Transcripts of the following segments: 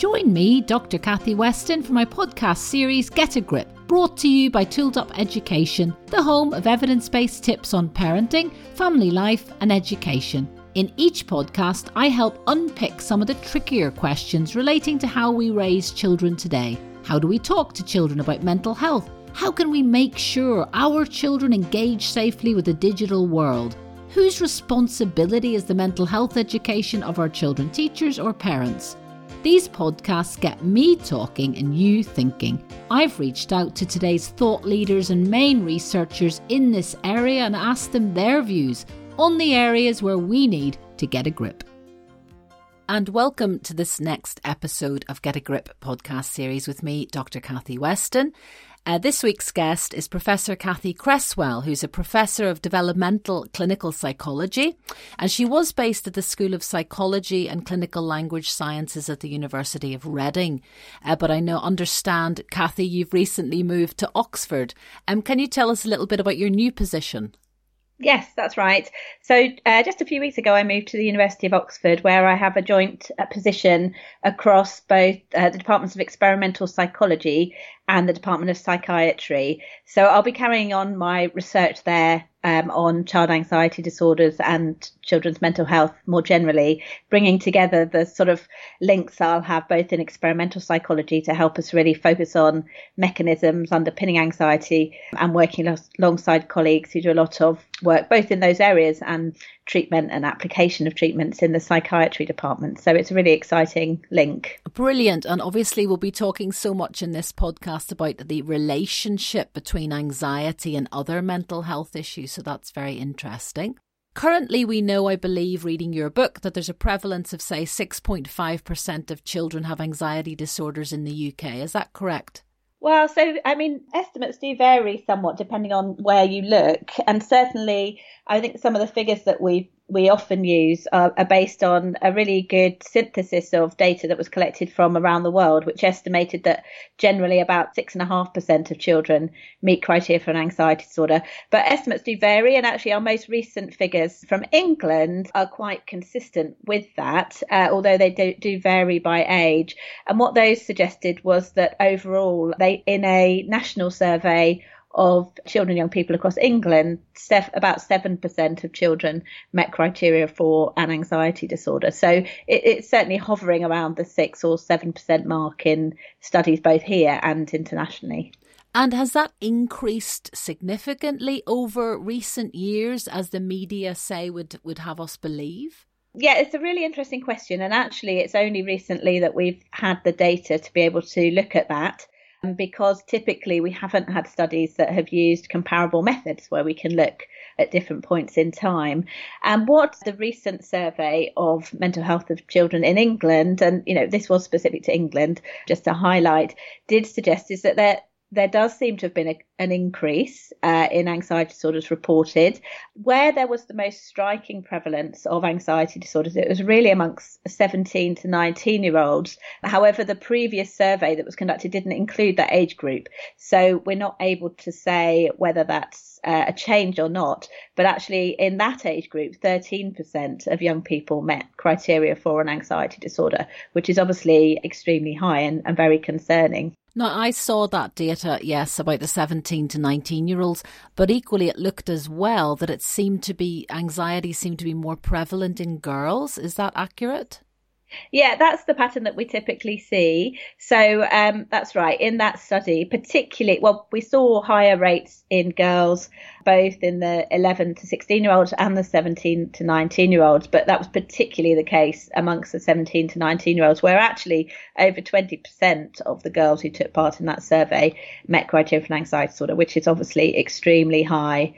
Join me, Dr. Kathy Weston, for my podcast series Get a Grip, brought to you by Tooled Up Education, the home of evidence based tips on parenting, family life, and education. In each podcast, I help unpick some of the trickier questions relating to how we raise children today. How do we talk to children about mental health? How can we make sure our children engage safely with the digital world? Whose responsibility is the mental health education of our children, teachers, or parents? These podcasts get me talking and you thinking. I've reached out to today's thought leaders and main researchers in this area and asked them their views on the areas where we need to get a grip. And welcome to this next episode of Get a Grip podcast series with me, Dr. Kathy Weston. Uh, this week's guest is Professor Cathy Creswell, who's a professor of developmental clinical psychology, and she was based at the School of Psychology and Clinical Language Sciences at the University of Reading. Uh, but I know, understand, Cathy, you've recently moved to Oxford. Um, can you tell us a little bit about your new position? Yes, that's right. So, uh, just a few weeks ago, I moved to the University of Oxford, where I have a joint uh, position across both uh, the Departments of Experimental Psychology and the Department of Psychiatry. So, I'll be carrying on my research there um, on child anxiety disorders and children's mental health more generally, bringing together the sort of links I'll have both in experimental psychology to help us really focus on mechanisms underpinning anxiety and working alongside colleagues who do a lot of work both in those areas and treatment and application of treatments in the psychiatry department. So it's a really exciting link. Brilliant. And obviously, we'll be talking so much in this podcast about the relationship between anxiety and other mental health issues. So that's very interesting. Currently, we know, I believe, reading your book, that there's a prevalence of, say, 6.5% of children have anxiety disorders in the UK. Is that correct? Well, so I mean, estimates do vary somewhat depending on where you look, and certainly, I think some of the figures that we we often use are, are, based on a really good synthesis of data that was collected from around the world, which estimated that generally about six and a half percent of children meet criteria for an anxiety disorder. But estimates do vary, and actually, our most recent figures from England are quite consistent with that, uh, although they do, do vary by age. And what those suggested was that overall, they in a national survey of children and young people across England, about 7% of children met criteria for an anxiety disorder. So it, it's certainly hovering around the 6 or 7% mark in studies both here and internationally. And has that increased significantly over recent years, as the media say would, would have us believe? Yeah, it's a really interesting question. And actually, it's only recently that we've had the data to be able to look at that Um, because typically we haven't had studies that have used comparable methods where we can look at different points in time. And what the recent survey of mental health of children in England, and you know, this was specific to England, just to highlight, did suggest is that there there does seem to have been a, an increase uh, in anxiety disorders reported. Where there was the most striking prevalence of anxiety disorders, it was really amongst 17 to 19 year olds. However, the previous survey that was conducted didn't include that age group. So we're not able to say whether that's uh, a change or not. But actually, in that age group, 13% of young people met criteria for an anxiety disorder, which is obviously extremely high and, and very concerning. Now, I saw that data, yes, about the 17 to 19 year olds, but equally it looked as well that it seemed to be, anxiety seemed to be more prevalent in girls. Is that accurate? Yeah, that's the pattern that we typically see. So um, that's right. In that study, particularly, well, we saw higher rates in girls, both in the 11 to 16 year olds and the 17 to 19 year olds, but that was particularly the case amongst the 17 to 19 year olds, where actually over 20% of the girls who took part in that survey met criteria for an anxiety disorder, which is obviously extremely high.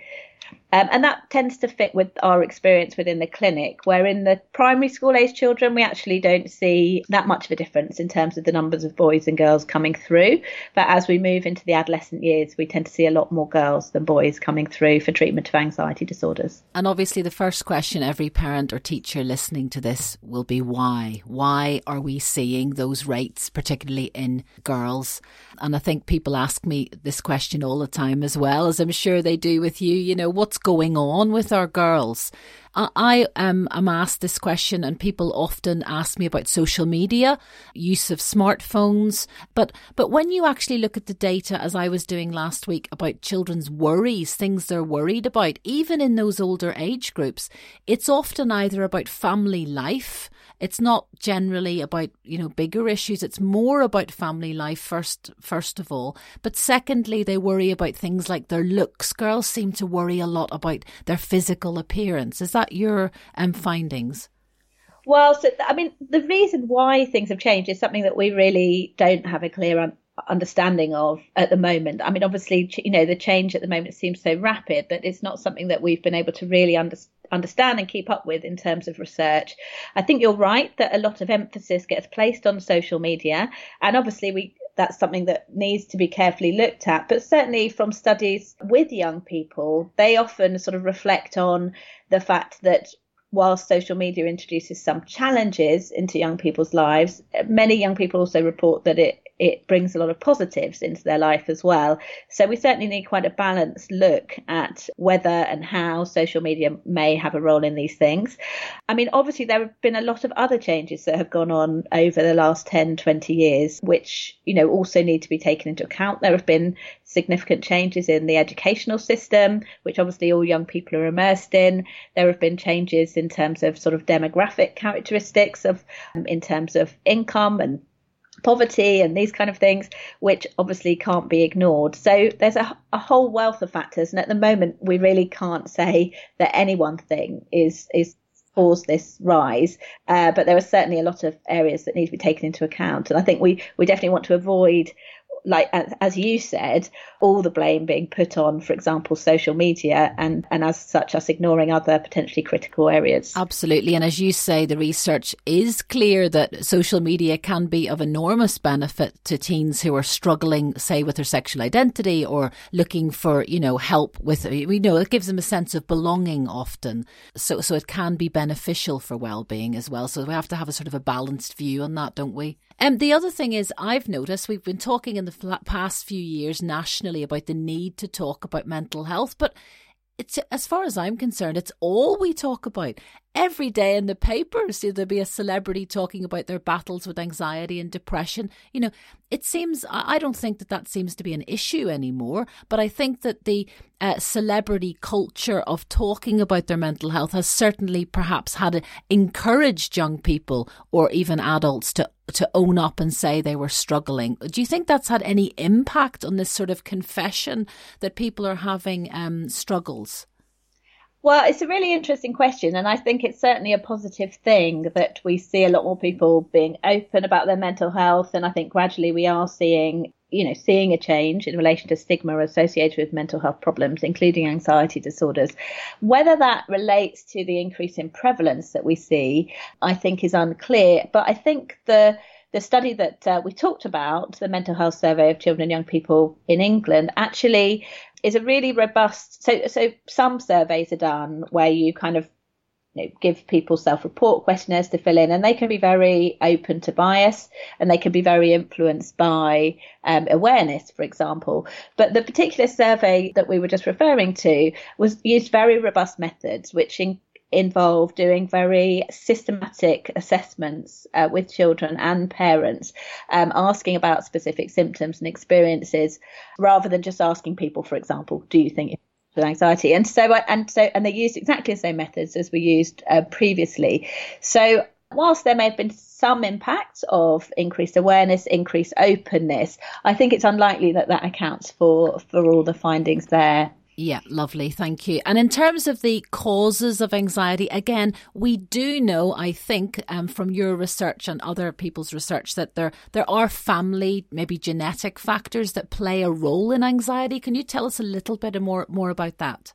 Um, and that tends to fit with our experience within the clinic, where in the primary school age children, we actually don't see that much of a difference in terms of the numbers of boys and girls coming through. But as we move into the adolescent years, we tend to see a lot more girls than boys coming through for treatment of anxiety disorders. And obviously, the first question every parent or teacher listening to this will be why? Why are we seeing those rates, particularly in girls? And I think people ask me this question all the time as well, as I'm sure they do with you. You know, what's going on with our girls? I um, am asked this question, and people often ask me about social media, use of smartphones. But but when you actually look at the data, as I was doing last week, about children's worries, things they're worried about, even in those older age groups, it's often either about family life. It's not generally about you know bigger issues. It's more about family life first, first of all. But secondly, they worry about things like their looks. Girls seem to worry a lot about their physical appearance. Is that your um, findings? Well, so I mean, the reason why things have changed is something that we really don't have a clear un- understanding of at the moment. I mean, obviously, you know, the change at the moment seems so rapid that it's not something that we've been able to really under- understand and keep up with in terms of research. I think you're right that a lot of emphasis gets placed on social media, and obviously, we that's something that needs to be carefully looked at. But certainly from studies with young people, they often sort of reflect on the fact that while social media introduces some challenges into young people's lives, many young people also report that it it brings a lot of positives into their life as well. So we certainly need quite a balanced look at whether and how social media may have a role in these things. I mean, obviously, there have been a lot of other changes that have gone on over the last 10, 20 years, which, you know, also need to be taken into account. There have been significant changes in the educational system, which obviously all young people are immersed in. There have been changes in terms of sort of demographic characteristics of, um, in terms of income and poverty and these kind of things, which obviously can't be ignored. So there's a, a, whole wealth of factors, and at the moment we really can't say that any one thing is is caused this rise. Uh, but there are certainly a lot of areas that need to be taken into account, and I think we we definitely want to avoid like as you said, all the blame being put on, for example, social media, and and as such, us ignoring other potentially critical areas. Absolutely, and as you say, the research is clear that social media can be of enormous benefit to teens who are struggling, say, with their sexual identity or looking for you know help with. We know it gives them a sense of belonging often, so so it can be beneficial for well being as well. So we have to have a sort of a balanced view on that, don't we? Um, the other thing is, I've noticed we've been talking in the past few years nationally about the need to talk about mental health, but it's as far as I'm concerned, it's all we talk about every day in the papers. There'll be a celebrity talking about their battles with anxiety and depression. You know, it seems I don't think that that seems to be an issue anymore. But I think that the uh, celebrity culture of talking about their mental health has certainly perhaps had encouraged young people or even adults to to own up and say they were struggling. Do you think that's had any impact on this sort of confession that people are having um, struggles? Well, it's a really interesting question, and I think it's certainly a positive thing that we see a lot more people being open about their mental health, and I think gradually we are seeing, you know, seeing a change in relation to stigma associated with mental health problems, including anxiety disorders. Whether that relates to the increase in prevalence that we see, I think is unclear, but I think the the study that uh, we talked about, the mental health survey of children and young people in England, actually is a really robust. So, so some surveys are done where you kind of you know, give people self-report questionnaires to fill in, and they can be very open to bias, and they can be very influenced by um, awareness, for example. But the particular survey that we were just referring to was used very robust methods, which in, involve doing very systematic assessments uh, with children and parents, um, asking about specific symptoms and experiences, rather than just asking people, for example, do you think with anxiety? And so, and so, and they used exactly the same methods as we used uh, previously. So, whilst there may have been some impact of increased awareness, increased openness, I think it's unlikely that that accounts for for all the findings there. Yeah, lovely. Thank you. And in terms of the causes of anxiety, again, we do know, I think, um, from your research and other people's research, that there there are family, maybe genetic factors that play a role in anxiety. Can you tell us a little bit more more about that?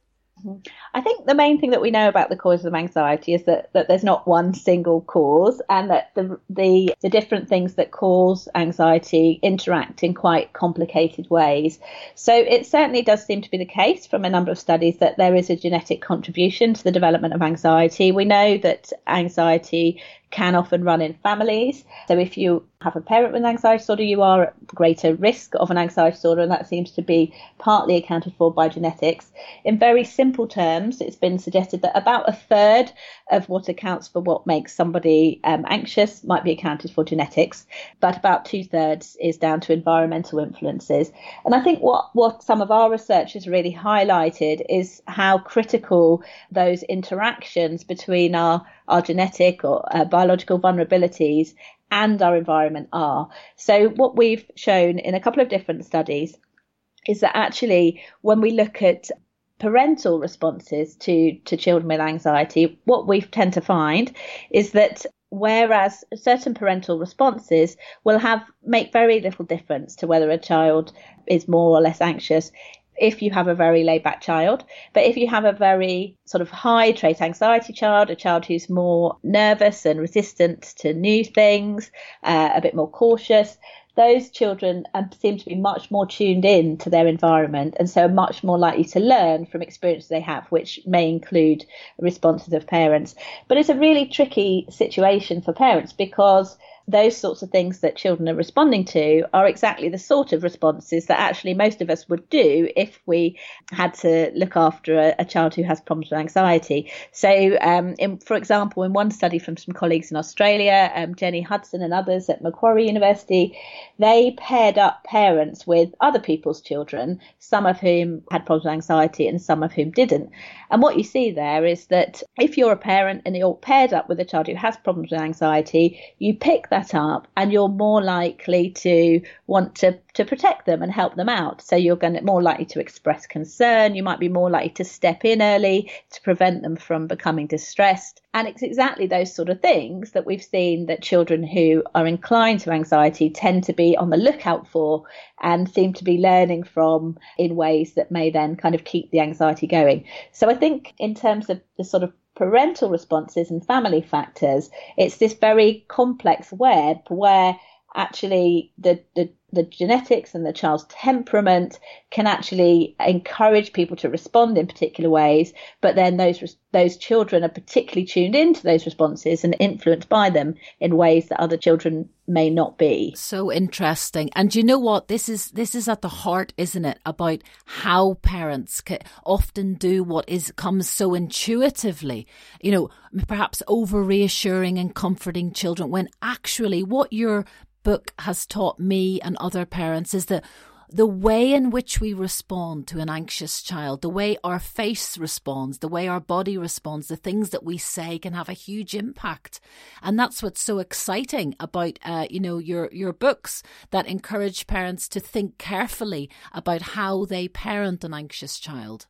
I think the main thing that we know about the causes of anxiety is that, that there's not one single cause and that the, the, the different things that cause anxiety interact in quite complicated ways. So it certainly does seem to be the case from a number of studies that there is a genetic contribution to the development of anxiety. We know that anxiety can often run in families. So if you have a parent with an anxiety disorder, you are at greater risk of an anxiety disorder, and that seems to be partly accounted for by genetics. In very simple terms, it's been suggested that about a third of what accounts for what makes somebody um, anxious might be accounted for genetics, but about two thirds is down to environmental influences. And I think what, what some of our research has really highlighted is how critical those interactions between our, our genetic or uh, biological vulnerabilities and our environment are. So, what we've shown in a couple of different studies is that actually, when we look at parental responses to, to children with anxiety, what we tend to find is that whereas certain parental responses will have make very little difference to whether a child is more or less anxious if you have a very laid back child. But if you have a very sort of high trait anxiety child, a child who's more nervous and resistant to new things, uh, a bit more cautious, those children um, seem to be much more tuned in to their environment and so are much more likely to learn from experiences they have, which may include responses of parents. But it's a really tricky situation for parents because those sorts of things that children are responding to are exactly the sort of responses that actually most of us would do if we had to look after a, a child who has problems with anxiety. So, um, in, for example, in one study from some colleagues in Australia, um, Jennie Hudson and others at Macquarie University, they paired up parents with other people's children, some of whom had problems with anxiety and some of whom didn't. And what you see there is that if you're a parent and you're paired up with a child who has problems with anxiety, you pick that that up and you're more likely to want to, to protect them and help them out. So you're going to more likely to express concern. You might be more likely to step in early to prevent them from becoming distressed. And it's exactly those sort of things that we've seen that children who are inclined to anxiety tend to be on the lookout for and seem to be learning from in ways that may then kind of keep the anxiety going. So I think in terms of the sort of parental responses and family factors, it's this very complex web where actually the, the the genetics and the child's temperament can actually encourage people to respond in particular ways but then those those children are particularly tuned into those responses and influenced by them in ways that other children may not be. So interesting. And you know what? This is this is at the heart isn't it about how parents often do what is comes so intuitively. You know perhaps over reassuring and comforting children when actually what you're book has taught me and other parents is that the way in which we respond to an anxious child, the way our face responds, the way our body responds, the things that we say can have a huge impact. And that's what's so exciting about, uh, you know, your, your books that encourage parents to think carefully about how they parent an anxious child.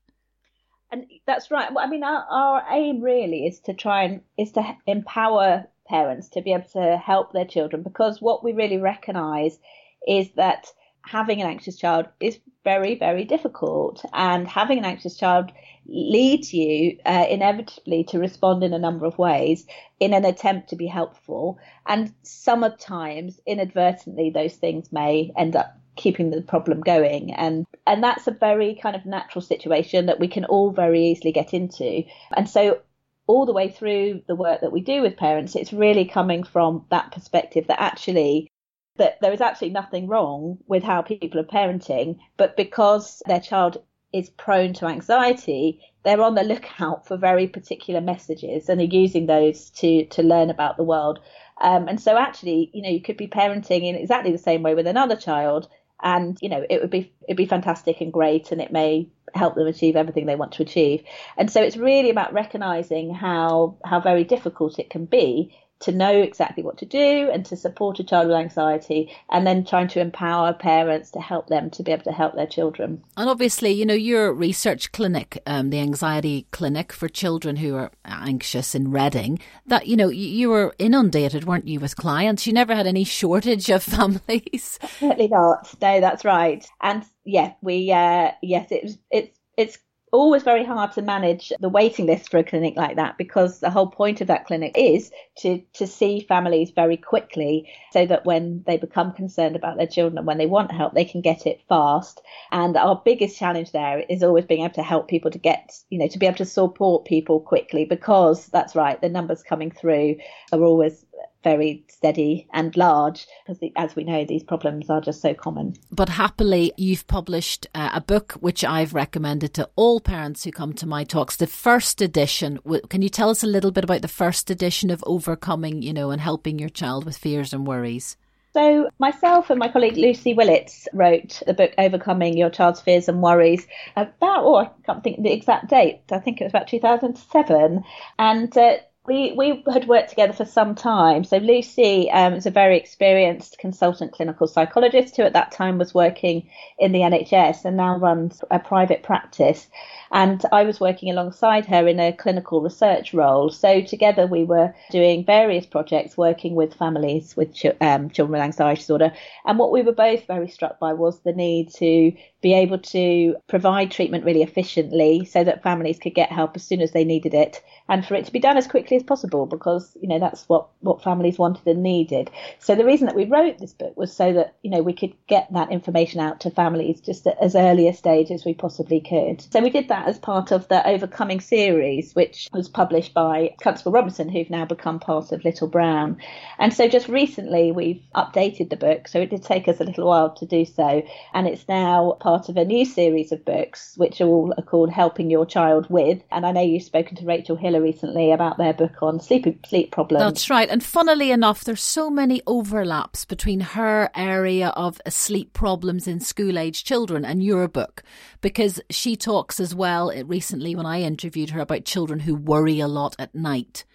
And that's right. I mean, our, our aim really is to try and is to empower parents to be able to help their children because what we really recognize is that having an anxious child is very, very difficult. And having an anxious child leads you uh, inevitably to respond in a number of ways in an attempt to be helpful. And sometimes, inadvertently, those things may end up keeping the problem going and and that's a very kind of natural situation that we can all very easily get into and so all the way through the work that we do with parents, it's really coming from that perspective that actually that there is absolutely nothing wrong with how people are parenting, but because their child is prone to anxiety, they're on the lookout for very particular messages and are using those to to learn about the world. Um, and so actually, you know, you could be parenting in exactly the same way with another child, and you know it would be it'd be fantastic and great and it may help them achieve everything they want to achieve and so it's really about recognizing how how very difficult it can be to know exactly what to do and to support a child with anxiety and then trying to empower parents to help them to be able to help their children. And obviously, you know, your research clinic, um, the anxiety clinic for children who are anxious in Reading, that, you know, you, were inundated, weren't you, with clients? You never had any shortage of families. Certainly not. No, that's right. And yeah, we, uh, yes, it was, it's, it's always very hard to manage the waiting list for a clinic like that because the whole point of that clinic is to to see families very quickly so that when they become concerned about their children and when they want help they can get it fast. And our biggest challenge there is always being able to help people to get you know to be able to support people quickly because that's right the numbers coming through are always very steady and large because, as we know, these problems are just so common. But happily, you've published uh, a book which I've recommended to all parents who come to my talks. The first edition. Can you tell us a little bit about the first edition of Overcoming, you know, and helping your child with fears and worries? So, myself and my colleague Lucy Willetts wrote the book Overcoming Your Child's Fears and Worries about, oh, I can't think the exact date. I think it was about 2007. And uh, we we had worked together for some time. So Lucy um, is a very experienced consultant clinical psychologist who at that time was working in the NHS and now runs a private practice. And I was working alongside her in a clinical research role. So together we were doing various projects working with families with um, children with anxiety disorder. And what we were both very struck by was the need to be able to provide treatment really efficiently so that families could get help as soon as they needed it and for it to be done as quickly as possible because you know that's what what families wanted and needed so the reason that we wrote this book was so that you know we could get that information out to families just at as early a stage as we possibly could so we did that as part of the overcoming series which was published by constable robinson who've now become part of little brown and so just recently we've updated the book so it did take us a little while to do so and it's now part of a new series of books which are all are called helping your child with and i know you've spoken to rachel Hiller recently about their book on sleep sleep problems. That's right. And funnily enough, there's so many overlaps between her area of sleep problems in school age children and your book, because she talks as well eh, recently when I interviewed her about children who worry a lot at night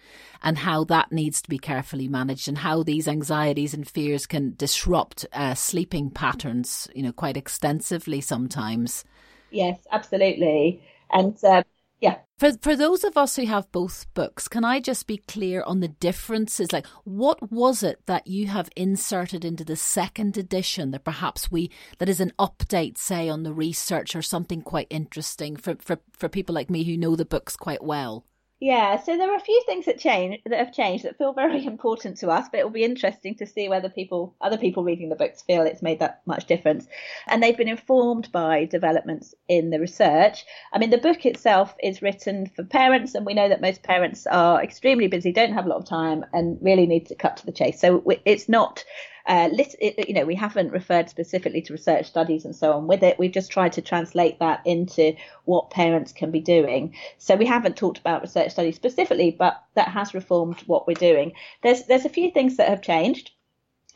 and how that needs to be carefully managed and how these anxieties and fears can disrupt uh, sleeping patterns, you know, quite extensively sometimes. Yes, absolutely. And uh. For for those of us who have both books, can I just be clear on the differences? Like, what was it that you have inserted into the second edition that perhaps we that is an update, say, on the research or something quite interesting for for for people like me who know the books quite well? Yeah, so there are a few things that change that have changed that feel very important to us, but it will be interesting to see whether people, other people reading the books, feel it's made that much difference. And they've been informed by developments in the research. I mean, the book itself is written for parents, and we know that most parents are extremely busy, don't have a lot of time, and really need to cut to the chase. So it's not uh, lit, it, you know, we haven't referred specifically to research studies and so on with it. We've just tried to translate that into what parents can be doing. So we haven't talked about research studies specifically, but that has reformed what we're doing. There's there's a few things that have changed.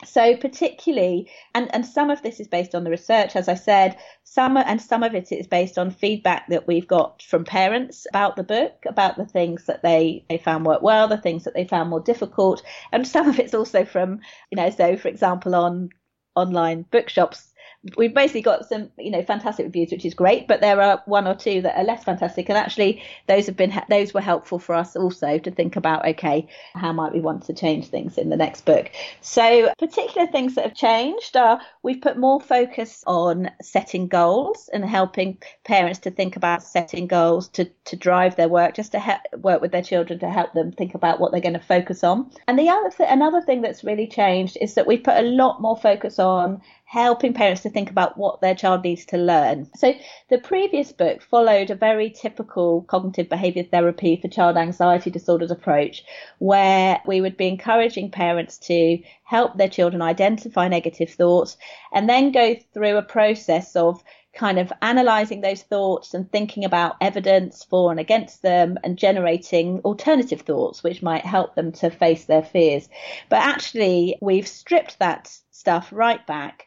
So particularly, and, and some of this is based on the research, as I said, some and some of it is based on feedback that we've got from parents about the book, about the things that they, they found work well, the things that they found more difficult, and some of it's also from, you know, so for example on online bookshops we've basically got some you know fantastic reviews which is great but there are one or two that are less fantastic and actually those have been those were helpful for us also to think about okay how might we want to change things in the next book? So particular things that have changed are we've put more focus on setting goals and helping parents to think about setting goals to to drive their work just to work with their children to help them think about what they're going to focus on. And the other th- another thing that's really changed is that we've put a lot more focus on helping parents to think about what their child needs to learn. So the previous book followed a very typical cognitive behavior therapy for child anxiety disorders approach, where we would be encouraging parents to help their children identify negative thoughts and then go through a process of kind of analyzing those thoughts and thinking about evidence for and against them and generating alternative thoughts which might help them to face their fears. But actually, we've stripped that stuff right back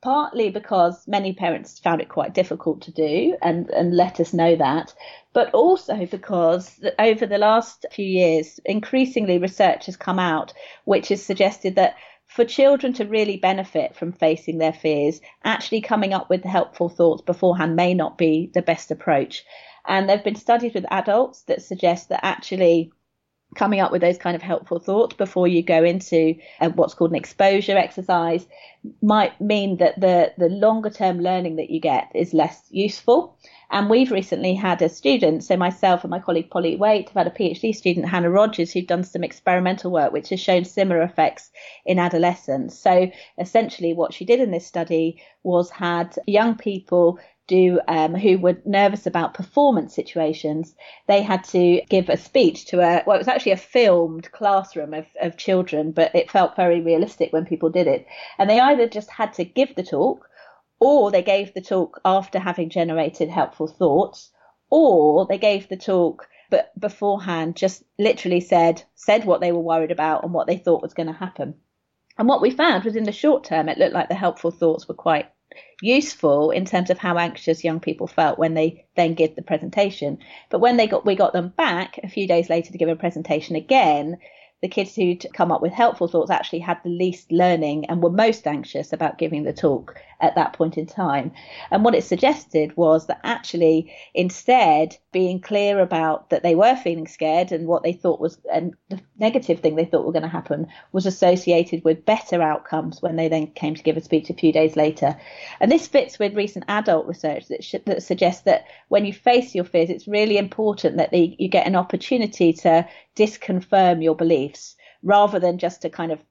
partly because many parents found it quite difficult to do and, and let us know that, but also because over the last few years, increasingly research has come out which has suggested that for children to really benefit from facing their fears, actually coming up with helpful thoughts beforehand may not be the best approach. And there have been studies with adults that suggest that actually coming up with those kind of helpful thoughts before you go into uh, what's called an exposure exercise might mean that the the longer term learning that you get is less useful and we've recently had a student, so myself and my colleague Polly Waite have had a PhD student, Hannah Rogers, who've done some experimental work which has shown similar effects in adolescents. So essentially, what she did in this study was had young people do um, who were nervous about performance situations, they had to give a speech to a well, it was actually a filmed classroom of, of children, but it felt very realistic when people did it. And they either just had to give the talk or they gave the talk after having generated helpful thoughts, or they gave the talk but beforehand just literally said said what they were worried about and what they thought was going to happen. And what we found was in the short term, it looked like the helpful thoughts were quite useful in terms of how anxious young people felt when they then give the presentation. But when they got we got them back a few days later to give a presentation again, the kids who'd come up with helpful thoughts actually had the least learning and were most anxious about giving the talk at that point in time. And what it suggested was that actually, instead, being clear about that they were feeling scared and what they thought was and the negative thing they thought were going to happen was associated with better outcomes when they then came to give a speech a few days later. And this fits with recent adult research that, that suggests that when you face your fears, it's really important that you get an opportunity to disconfirm your beliefs rather than just to kind of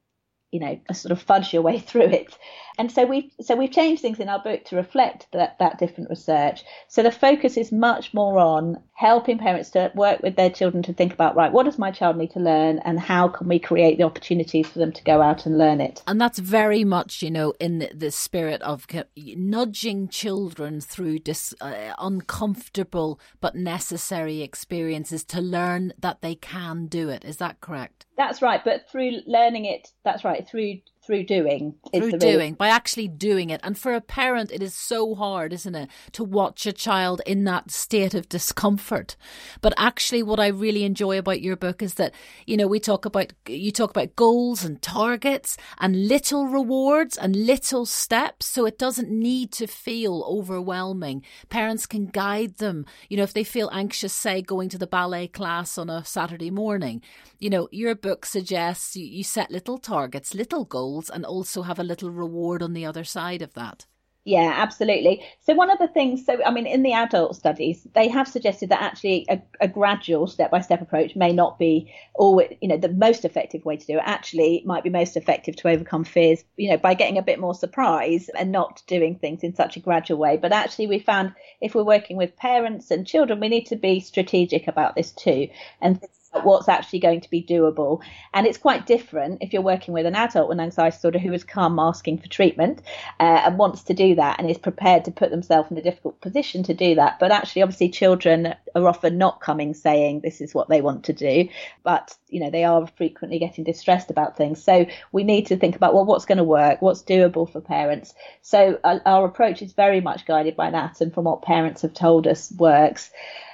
you know sort of fudge your way through it. And so we've so we've changed things in our book to reflect that that different research. So the focus is much more on helping parents to work with their children to think about right what does my child need to learn and how can we create the opportunities for them to go out and learn it? And that's very much you know in the spirit of nudging children through dis, uh, uncomfortable but necessary experiences to learn that they can do it. Is that correct? That's right but through learning it that's right through through doing. Through doing, by actually doing it. And for a parent, it is so hard, isn't it, to watch a child in that state of discomfort. But actually, what I really enjoy about your book is that, you know, we talk about, you talk about goals and targets and little rewards and little steps. So it doesn't need to feel overwhelming. Parents can guide them. You know, if they feel anxious, say, going to the ballet class on a Saturday morning, you know, your book suggests you, you set little targets, little goals goals and also have a little reward on the other side of that. Yeah, absolutely. So one of the things, so I mean, in the adult studies, they have suggested that actually a, a gradual step-by-step approach may not be always, you know, the most effective way to do it. Actually, might be most effective to overcome fears, you know, by getting a bit more surprise and not doing things in such a gradual way. But actually, we found if we're working with parents and children, we need to be strategic about this too, and what's actually going to be doable. And it's quite different if you're working with an adult with an anxiety disorder who has come asking for treatment uh, and wants to do that and is prepared to put themselves in a difficult position to do that. But actually, obviously, children are often not coming saying this is what they want to do, but you know they are frequently getting distressed about things. So we need to think about well, what's going to work, what's doable for parents. So uh, our approach is very much guided by that and from what parents have told us works.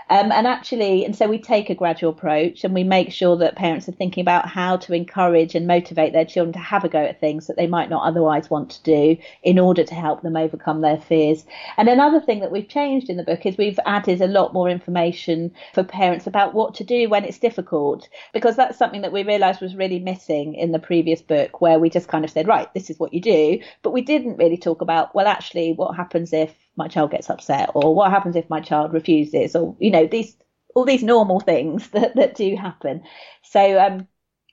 Um, and actually, and so we take a gradual approach and we make sure that parents are thinking about how to encourage and motivate their children to have a go at things that they might not otherwise want to do in order to help them overcome their fears. And another thing that we've changed in the book is we've added a lot more information for parents about what to do when it's difficult, because that's something that we realised was really missing in the previous book, where we just kind of said, right, this is what you do. But we didn't really talk about, well, actually, what happens if my child gets upset or what happens if my child refuses or you know these all these normal things that, that do happen. So um,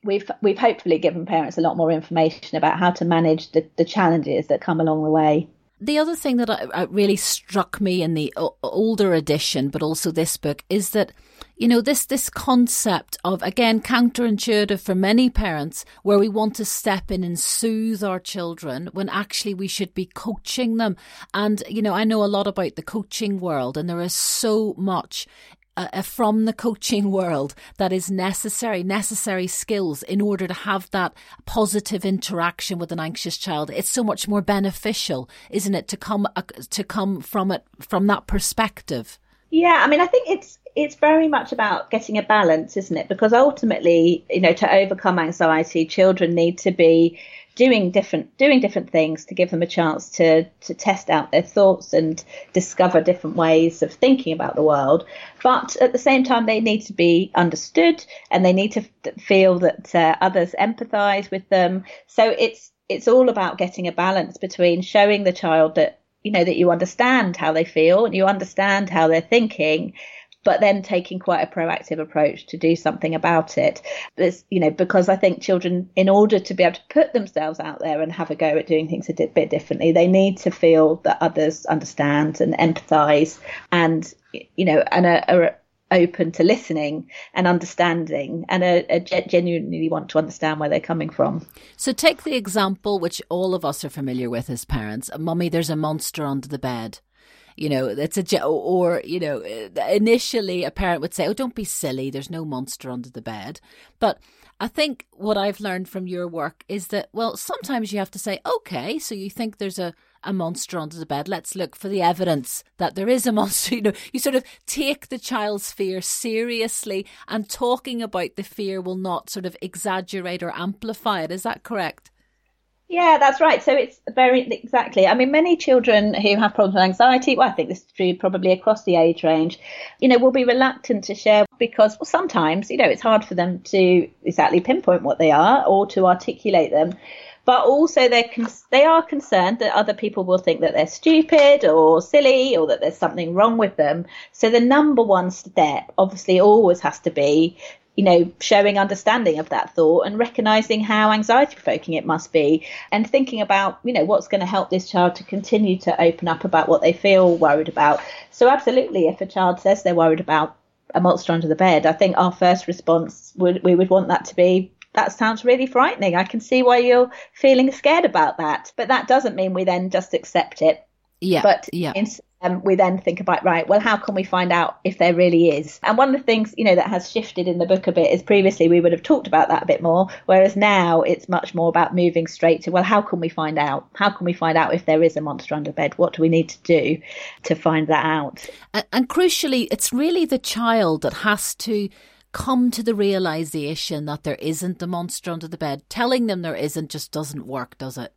we've we've hopefully given parents a lot more information about how to manage the, the challenges that come along the way the other thing that I really struck me in the uh, older edition, but also this book, is that you know this this concept of again counterintuitive for many parents, where we want to step in and soothe our children when actually we should be coaching them. And you know, I know a lot about the coaching world, and there is so much uh, from the coaching world that is necessary, necessary skills in order to have that positive interaction with an anxious child. It's so much more beneficial, isn't it, to come uh, to come from it from that perspective? Yeah, I mean, I think it's it's very much about getting a balance, isn't it? Because ultimately, you know, to overcome anxiety, children need to be doing different doing different things to give them a chance to to test out their thoughts and discover different ways of thinking about the world. But at the same time they need to be understood and they need to feel that uh, others empathize with them. So it's it's all about getting a balance between showing the child that you know that you understand how they feel and you understand how they're thinking but then taking quite a proactive approach to do something about it. You know, because I think children, in order to be able to put themselves out there and have a go at doing things a bit differently, they need to feel that others understand and empathise and, you know, and are, are open to listening and understanding and are, are genuinely want to understand where they're coming from. So take the example which all of us are familiar with as parents. Mummy, there's a monster under the bed you know, it's a, or, you know, initially a parent would say, oh, don't be silly. There's no monster under the bed. But I think what I've learned from your work is that, well, sometimes you have to say, okay, so you think there's a, a monster under the bed. Let's look for the evidence that there is a monster. You know, you sort of take the child's fear seriously, and talking about the fear will not sort of exaggerate or amplify it. Is that correct? Yeah, that's right. So it's very exactly. I mean, many children who have problems with anxiety, well, I think this is true probably across the age range, you know, will be reluctant to share because well, sometimes, you know, it's hard for them to exactly pinpoint what they are or to articulate them. But also, they're they are concerned that other people will think that they're stupid or silly or that there's something wrong with them. So the number one step, obviously, always has to be you know, showing understanding of that thought and recognizing how anxiety provoking it must be and thinking about, you know, what's going to help this child to continue to open up about what they feel worried about. So, absolutely, if a child says they're worried about a monster under the bed, I think our first response would, we would want that to be that sounds really frightening. I can see why you're feeling scared about that. But that doesn't mean we then just accept it. Yeah. But yeah. In, um, we then think about right well how can we find out if there really is? And one of the things you know that has shifted in the book a bit is previously we would have talked about that a bit more whereas now it's much more about moving straight to well how can we find out? How can we find out if there is a monster under bed? What do we need to do to find that out? And, and crucially it's really the child that has to come to the realization that there isn't a monster under the bed. Telling them there isn't just doesn't work does it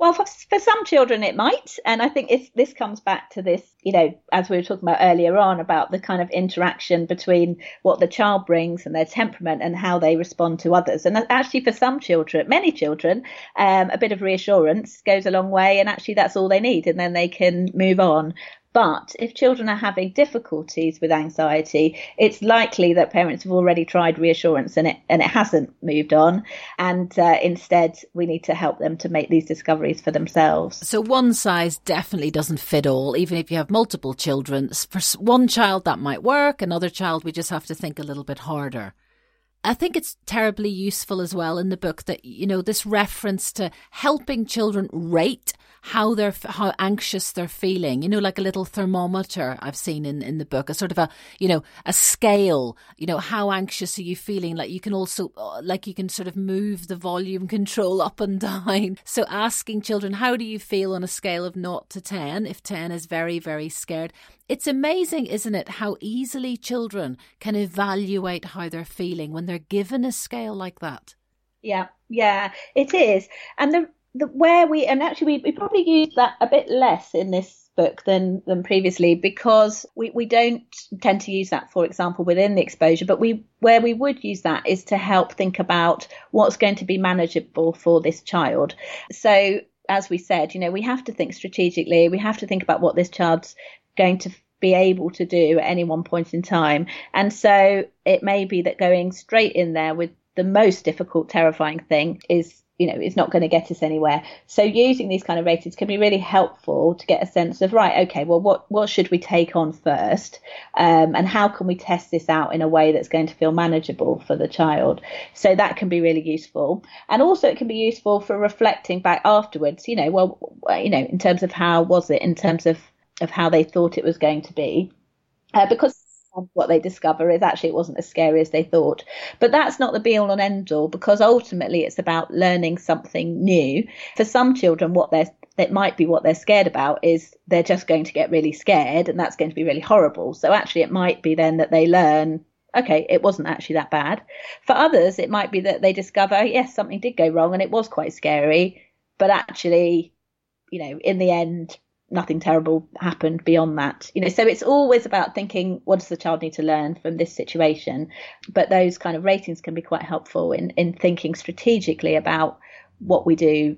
well, for, for some children, it might. And I think if this comes back to this, you know, as we were talking about earlier on, about the kind of interaction between what the child brings and their temperament and how they respond to others. And actually, for some children, many children, um, a bit of reassurance goes a long way. And actually, that's all they need. And then they can move on. But if children are having difficulties with anxiety, it's likely that parents have already tried reassurance and it and it hasn't moved on. And uh, instead, we need to help them to make these discoveries for themselves. So one size definitely doesn't fit all. Even if you have multiple children, for one child that might work, another child we just have to think a little bit harder. I think it's terribly useful as well in the book that, you know, this reference to helping children rate how they're how anxious they're feeling. You know, like a little thermometer I've seen in in the book, a sort of a you know a scale. You know, how anxious are you feeling? Like you can also uh, like you can sort of move the volume control up and down. So asking children, how do you feel on a scale of naught to ten? If ten is very very scared, it's amazing, isn't it, how easily children can evaluate how they're feeling when they're given a scale like that. Yeah, yeah, it is. And the the where we and actually we, we probably use that a bit less in this book than than previously because we, we don't tend to use that for example within the exposure but we where we would use that is to help think about what's going to be manageable for this child so as we said you know we have to think strategically we have to think about what this child's going to be able to do at any one point in time. And so it may be that going straight in there with the most difficult terrifying thing is you know it's not going to get us anywhere. So using these kind of ratings can be really helpful to get a sense of right okay well what what should we take on first? Um, and how can we test this out in a way that's going to feel manageable for the child? So that can be really useful. And also it can be useful for reflecting back afterwards you know well you know in terms of how was it in terms of of how they thought it was going to be uh, because what they discover is actually it wasn't as scary as they thought. But that's not the be all and end all because ultimately it's about learning something new. For some children, what they're that might be what they're scared about is they're just going to get really scared and that's going to be really horrible. So actually it might be then that they learn okay, it wasn't actually that bad. For others, it might be that they discover, yes, something did go wrong and it was quite scary, but actually, you know, in the end, nothing terrible happened beyond that. You know, so it's always about thinking, what does the child need to learn from this situation? But those kind of ratings can be quite helpful in, in thinking strategically about what we do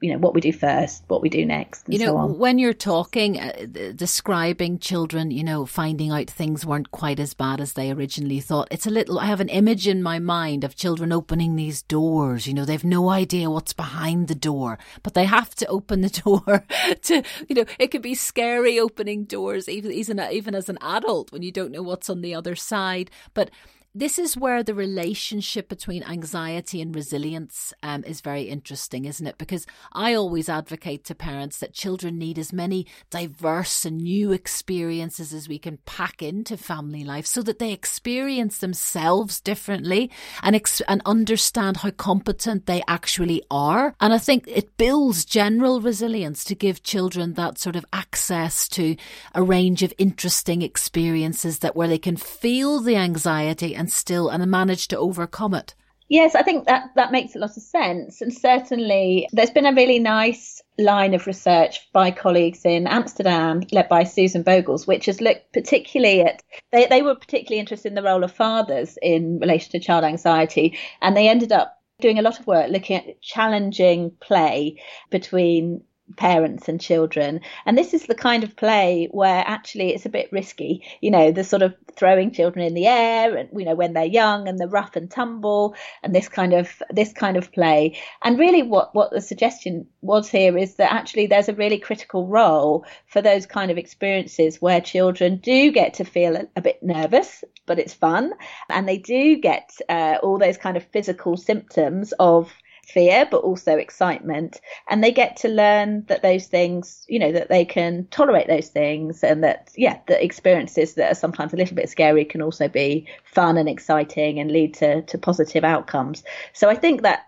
you know what we do first what we do next you know so when you're talking uh, describing children you know finding out things weren't quite as bad as they originally thought it's a little i have an image in my mind of children opening these doors you know they've no idea what's behind the door but they have to open the door to you know it could be scary opening doors even even even as an adult when you don't know what's on the other side but this is where the relationship between anxiety and resilience um, is very interesting, isn't it? Because I always advocate to parents that children need as many diverse and new experiences as we can pack into family life so that they experience themselves differently and, ex- and understand how competent they actually are. And I think it builds general resilience to give children that sort of access to a range of interesting experiences that where they can feel the anxiety and still and manage to overcome it. Yes, I think that that makes a lot of sense. And certainly there's been a really nice line of research by colleagues in Amsterdam, led by Susan Bögels, which has looked particularly at, they, they were particularly interested in the role of fathers in relation to child anxiety. And they ended up doing a lot of work looking at challenging play between parents and children. And this is the kind of play where actually it's a bit risky, you know, the sort of throwing children in the air and you know when they're young and the rough and tumble and this kind of this kind of play. And really what what the suggestion was here is that actually there's a really critical role for those kind of experiences where children do get to feel a, a bit nervous, but it's fun and they do get uh, all those kind of physical symptoms of fear, but also excitement. And they get to learn that those things, you know, that they can tolerate those things and that, yeah, the experiences that are sometimes a little bit scary can also be fun and exciting and lead to, to positive outcomes. So I think that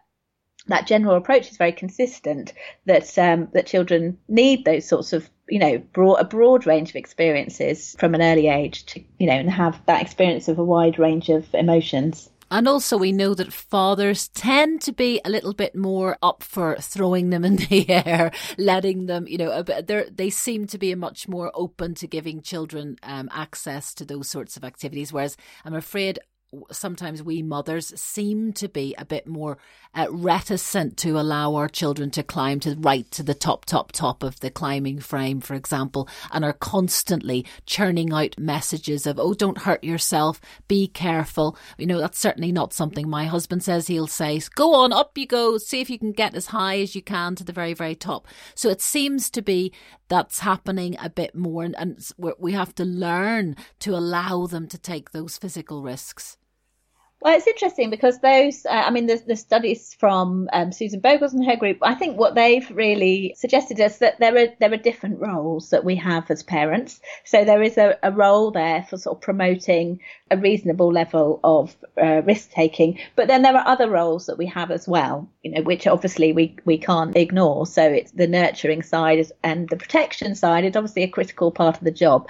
that general approach is very consistent that um, that children need those sorts of you know broad, a broad range of experiences from an early age to you know and have that experience of a wide range of emotions and also, we know that fathers tend to be a little bit more up for throwing them in the air, letting them, you know, they seem to be much more open to giving children um, access to those sorts of activities. Whereas I'm afraid sometimes we mothers seem to be a bit more uh, reticent to allow our children to climb to right to the top, top, top of the climbing frame, for example, and are constantly churning out messages of, oh, don't hurt yourself, be careful. You know, that's certainly not something my husband says. He'll say, go on, up you go, see if you can get as high as you can to the very, very top. So it seems to be that's happening a bit more, and, and we have to learn to allow them to take those physical risks. Well, it's interesting because those, uh, I mean, the, the studies from um, Susan Bögels and her group, I think what they've really suggested is that there are there are different roles that we have as parents. So there is a, a role there for sort of promoting a reasonable level of uh, risk taking, but then there are other roles that we have as well, you know, which obviously we we can't ignore. So it's the nurturing side and the protection side is obviously a critical part of the job.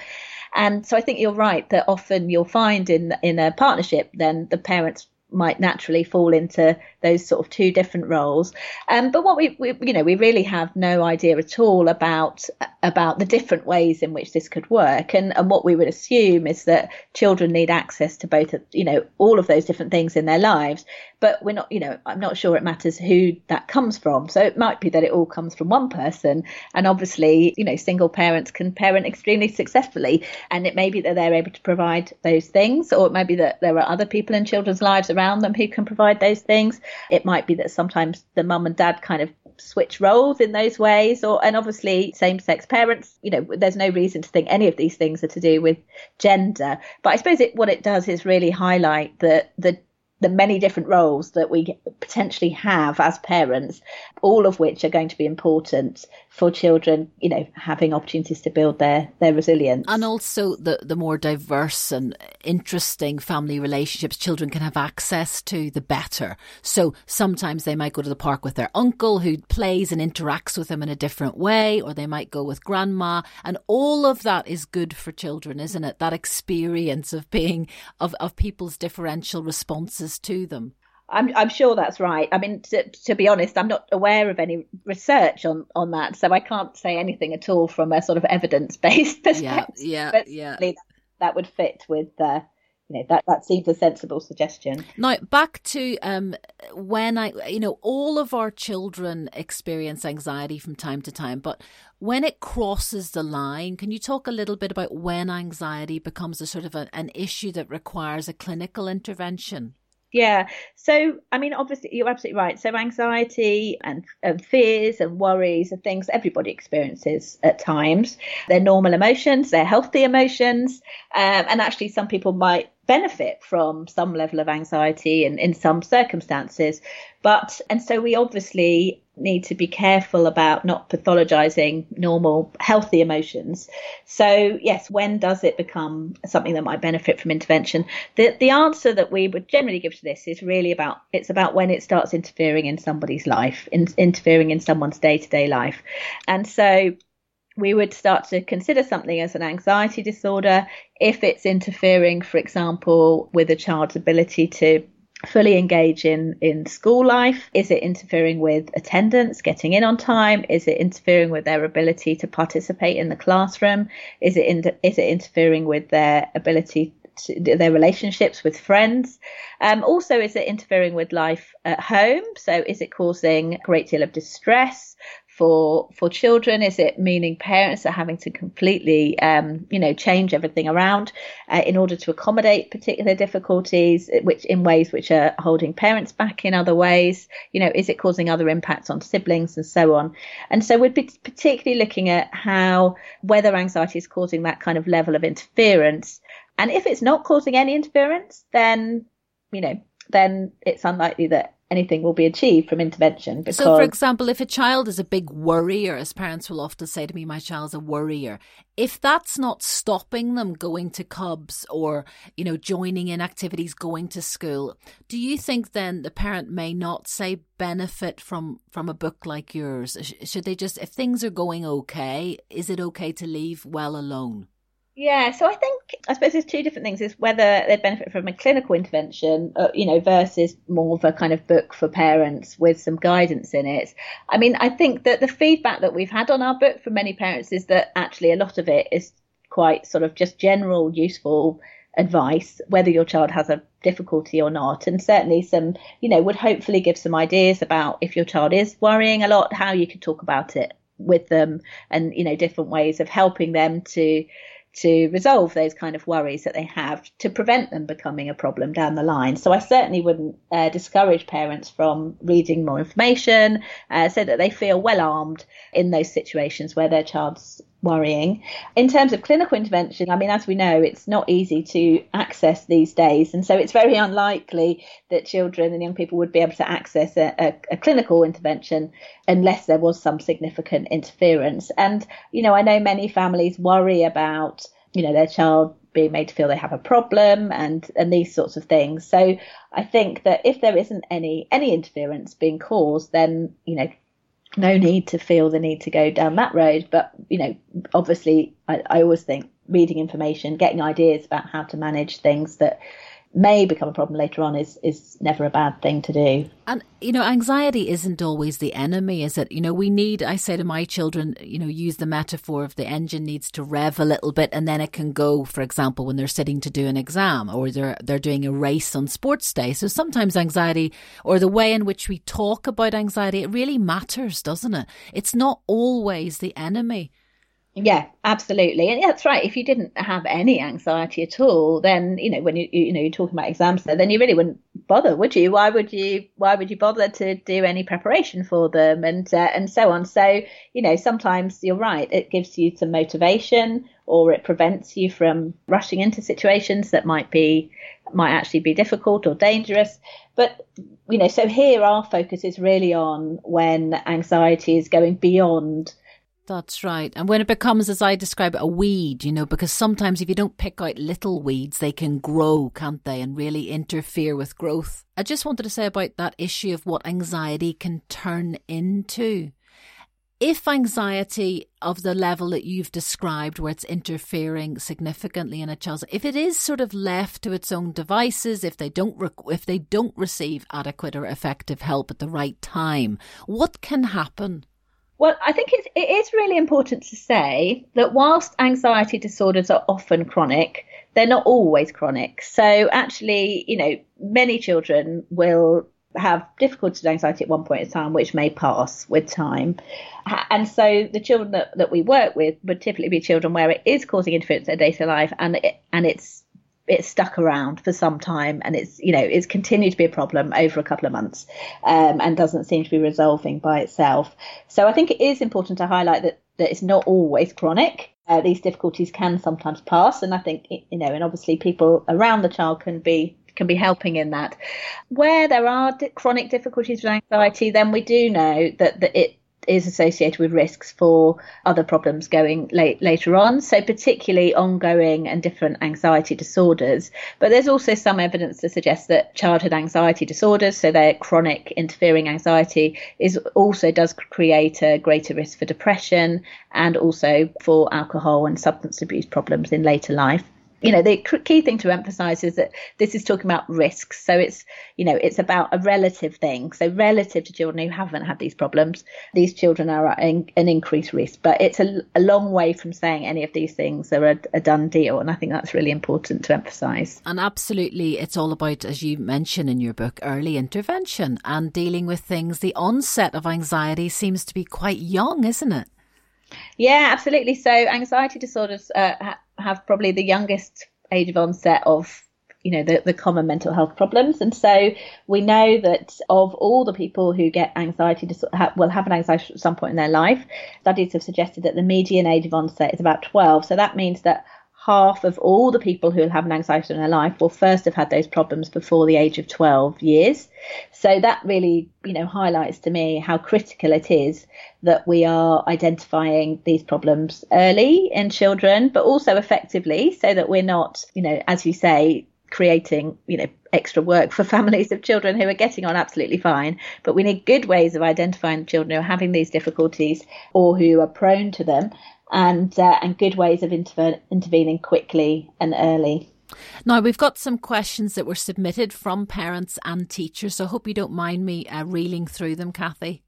And so I think you're right that often you'll find in in a partnership, then the parents might naturally fall into those sort of two different roles. Um, but what we, we, you know, we really have no idea at all about about the different ways in which this could work. And and what we would assume is that children need access to both, you know, all of those different things in their lives. But we're not, you know, I'm not sure it matters who that comes from. So it might be that it all comes from one person. And obviously, you know, single parents can parent extremely successfully. And it may be that they're able to provide those things, or it may be that there are other people in children's lives around them who can provide those things. It might be that sometimes the mum and dad kind of switch roles in those ways or and obviously same sex parents you know there's no reason to think any of these things are to do with gender. But i suppose it what it does is really highlight the the the many different roles that we potentially have as parents, all of which are going to be important for children, you know, having opportunities to build their, their resilience. And also the, the more diverse and interesting family relationships children can have access to, the better. So sometimes they might go to the park with their uncle who plays and interacts with them in a different way, or they might go with grandma. And all of that is good for children, isn't it? That experience of being, of, of people's differential responses to them. I'm, I'm sure that's right. I mean, to, to, be honest, I'm not aware of any research on, on that, so I can't say anything at all from a sort of evidence based perspective. Yeah, yeah, yeah. That, that would fit with uh, you know that that seems a sensible suggestion. Now back to um, when I you know all of our children experience anxiety from time to time, but when it crosses the line, can you talk a little bit about when anxiety becomes a sort of a, an issue that requires a clinical intervention? Yeah. So, I mean, obviously, you're absolutely right. So, anxiety and, and, fears and worries are things everybody experiences at times. They're normal emotions, they're healthy emotions. Um, and actually, some people might benefit from some level of anxiety in, in some circumstances. But, and so we obviously need to be careful about not pathologizing normal, healthy emotions. So, yes, when does it become something that might benefit from intervention? The, the answer that we would generally give to this is really about it's about when it starts interfering in somebody's life, in, interfering in someone's day to day life. And so, we would start to consider something as an anxiety disorder if it's interfering, for example, with a child's ability to fully engage in in school life? Is it interfering with attendance getting in on time? Is it interfering with their ability to participate in the classroom? Is it in, is it interfering with their ability to, their relationships with friends? Um, also is it interfering with life at home? So is it causing a great deal of distress for for children? Is it meaning parents are having to completely, um, you know, change everything around uh, in order to accommodate particular difficulties, which in ways which are holding parents back in other ways? You know, is it causing other impacts on siblings and so on? And so we'd be particularly looking at how whether anxiety is causing that kind of level of interference, and if it's not causing any interference, then you know, then it's unlikely that anything will be achieved from intervention. Because... So, for example, if a child is a big worrier, as parents will often say to me, my child's a worrier, if that's not stopping them going to Cubs or, you know, joining in activities, going to school, do you think then the parent may not say benefit from, from a book like yours? Should they just, if things are going okay, is it okay to leave well alone? Yeah, so I think I suppose there's two different things: is whether they'd benefit from a clinical intervention, uh, you know, versus more of a kind of book for parents with some guidance in it. I mean, I think that the feedback that we've had on our book from many parents is that actually a lot of it is quite sort of just general, useful advice, whether your child has a difficulty or not, and certainly some, you know, would hopefully give some ideas about if your child is worrying a lot, how you could talk about it with them, and you know, different ways of helping them to to resolve those kind of worries that they have to prevent them becoming a problem down the line. So I certainly wouldn't uh, discourage parents from reading more information uh, so that they feel well armed in those situations where their child's worrying. In terms of clinical intervention, I mean, as we know, it's not easy to access these days. And so it's very unlikely that children and young people would be able to access a, a, a, clinical intervention unless there was some significant interference. And, you know, I know many families worry about, you know, their child being made to feel they have a problem and and these sorts of things. So I think that if there isn't any any interference being caused, then you know no need to feel the need to go down that road. But, you know, obviously, I, I always think reading information, getting ideas about how to manage things that may become a problem later on is is never a bad thing to do. And you know, anxiety isn't always the enemy, is it? You know, we need I say to my children, you know, use the metaphor of the engine needs to rev a little bit and then it can go, for example, when they're sitting to do an exam or they're they're doing a race on sports day. So sometimes anxiety or the way in which we talk about anxiety, it really matters, doesn't it? It's not always the enemy. Yeah, absolutely. And that's right. If you didn't have any anxiety at all, then, you know, when you, you know, you're talking about exams, then you really wouldn't bother, would you? Why would you, why would you bother to do any preparation for them and, uh, and so on? So, you know, sometimes you're right. It gives you some motivation or it prevents you from rushing into situations that might be, might actually be difficult or dangerous. But, you know, so here our focus is really on when anxiety is going beyond that's right. And when it becomes, as I describe it, a weed, you know, because sometimes if you don't pick out little weeds, they can grow, can't they, and really interfere with growth. I just wanted to say about that issue of what anxiety can turn into. If anxiety of the level that you've described, where it's interfering significantly in a child, if it is sort of left to its own devices, if they don't rec- if they don't receive adequate or effective help at the right time, what can happen? Well, I think it's, it is really important to say that whilst anxiety disorders are often chronic, they're not always chronic. So actually, you know, many children will have difficulties with anxiety at one point in time, which may pass with time. And so the children that, that we work with would typically be children where it is causing interference in their day-to-day life and it, and it's it's stuck around for some time and it's you know it's continued to be a problem over a couple of months um, and doesn't seem to be resolving by itself. So i think it is important to highlight that that it's not always chronic. Uh, these difficulties can sometimes pass and i think you know and obviously people around the child can be can be helping in that. Where there are chronic difficulties with anxiety then we do know that, that it is associated with risks for other problems going late, later on. So, particularly ongoing and different anxiety disorders. But there's also some evidence to suggest that childhood anxiety disorders, so their chronic interfering anxiety, is also does create a greater risk for depression and also for alcohol and substance abuse problems in later life you know the key thing to emphasize is that this is talking about risks. So it's you know it's about a relative thing. So relative to children who haven't had these problems these children are at an increased risk. But it's a, a long way from saying any of these things are a, a done deal. And i think that's really important to emphasize. And absolutely it's all about as you mention in your book early intervention and dealing with things. The onset of anxiety seems to be quite young isn't it? Yeah, absolutely. So anxiety disorders uh, have probably the youngest age of onset of you know the, the common mental health problems. And so we know that of all the people who get anxiety dis- ha- will have an anxiety at some point in their life studies have suggested that the median age of onset is about 12 so that means that half of all the people who will have an anxiety in their life will first have had those problems before the age of 12 years. So that really, you know, highlights to me how critical it is that we are identifying these problems early in children, but also effectively so that we're not, you know, as you say, creating, you know, extra work for families of children who are getting on absolutely fine. But we need good ways of identifying children who are having these difficulties or who are prone to them and uh, and good ways of inter- intervening quickly and early. Now, we've got some questions that were submitted from parents and teachers, so I hope you don't mind me uh, reeling through them, Cathy.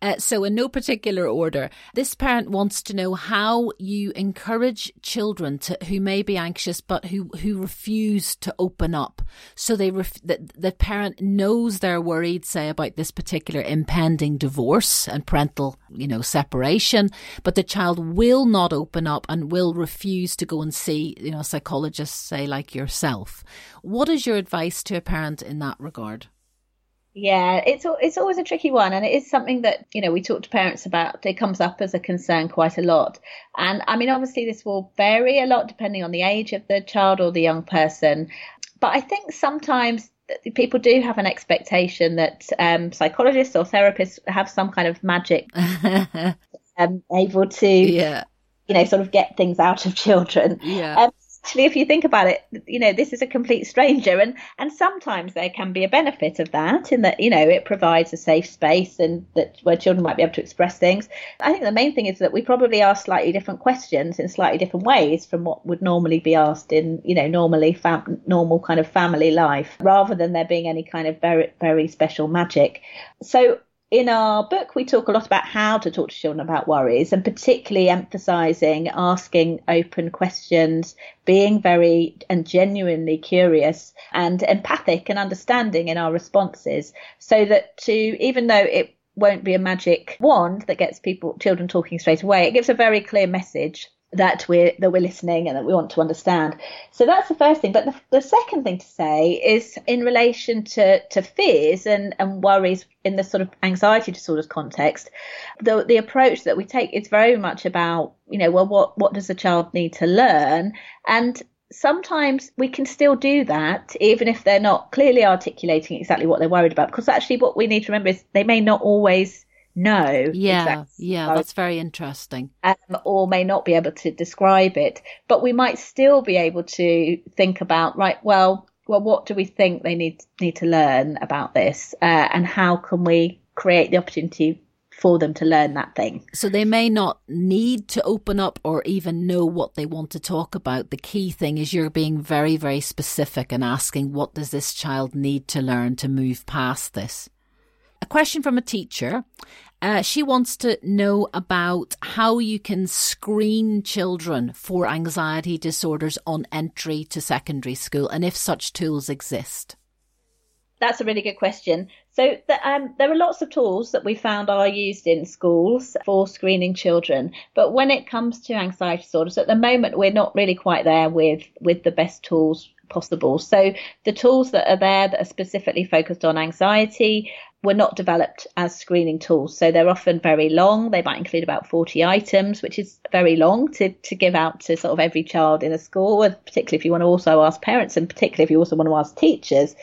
Uh, so, in no particular order, this parent wants to know how you encourage children to, who may be anxious but who, who refuse to open up. So they ref- the, the parent knows they're worried, say, about this particular impending divorce and parental, you know, separation, but the child will not open up and will refuse to go and see, you know, psychologists, say, like yourself. What is your advice to a parent in that regard? Yeah, it's it's always a tricky one, and it is something that you know we talk to parents about. It comes up as a concern quite a lot, and I mean, obviously, this will vary a lot depending on the age of the child or the young person. But I think sometimes people do have an expectation that um, psychologists or therapists have some kind of magic, um, able to, yeah. you know, sort of get things out of children. Yeah. Um, actually, if you think about it, you know, this is a complete stranger, and and sometimes there can be a benefit of that in that you know it provides a safe space and that where children might be able to express things. I think the main thing is that we probably ask slightly different questions in slightly different ways from what would normally be asked in you know normally fam- normal kind of family life, rather than there being any kind of very very special magic. So in our book, we talk a lot about how to talk to children about worries and particularly emphasizing asking open questions, being very and genuinely curious and empathic and understanding in our responses so that to, even though it won't be a magic wand that gets people children talking straight away. It gives a very clear message that we're that we're listening and that we want to understand. So that's the first thing. But the, the second thing to say is in relation to, to fears and, and worries in the sort of anxiety disorders context, the the approach that we take is very much about, you know, well what what does the child need to learn? And sometimes we can still do that even if they're not clearly articulating exactly what they're worried about because actually what we need to remember is they may not always know yeah exactly yeah that's very interesting um, or may not be able to describe it but we might still be able to think about right well well what do we think they need need to learn about this uh, and how can we create the opportunity for them to learn that thing. So they may not need to open up or even know what they want to talk about. The key thing is you're being very, very specific and asking what does this child need to learn to move past this? Question from a teacher. Uh, she wants to know about how you can screen children for anxiety disorders on entry to secondary school and if such tools exist. That's a really good question. So the, um, there are lots of tools that we found are used in schools for screening children, but when it comes to anxiety disorders, at the moment we're not really quite there with with the best tools possible. So the tools that are there that are specifically focused on anxiety were not developed as screening tools. So they're often very long. They might include about 40 items, which is very long to, to give out to sort of every child in a school, particularly if you want to also ask parents and particularly if you also want to ask teachers.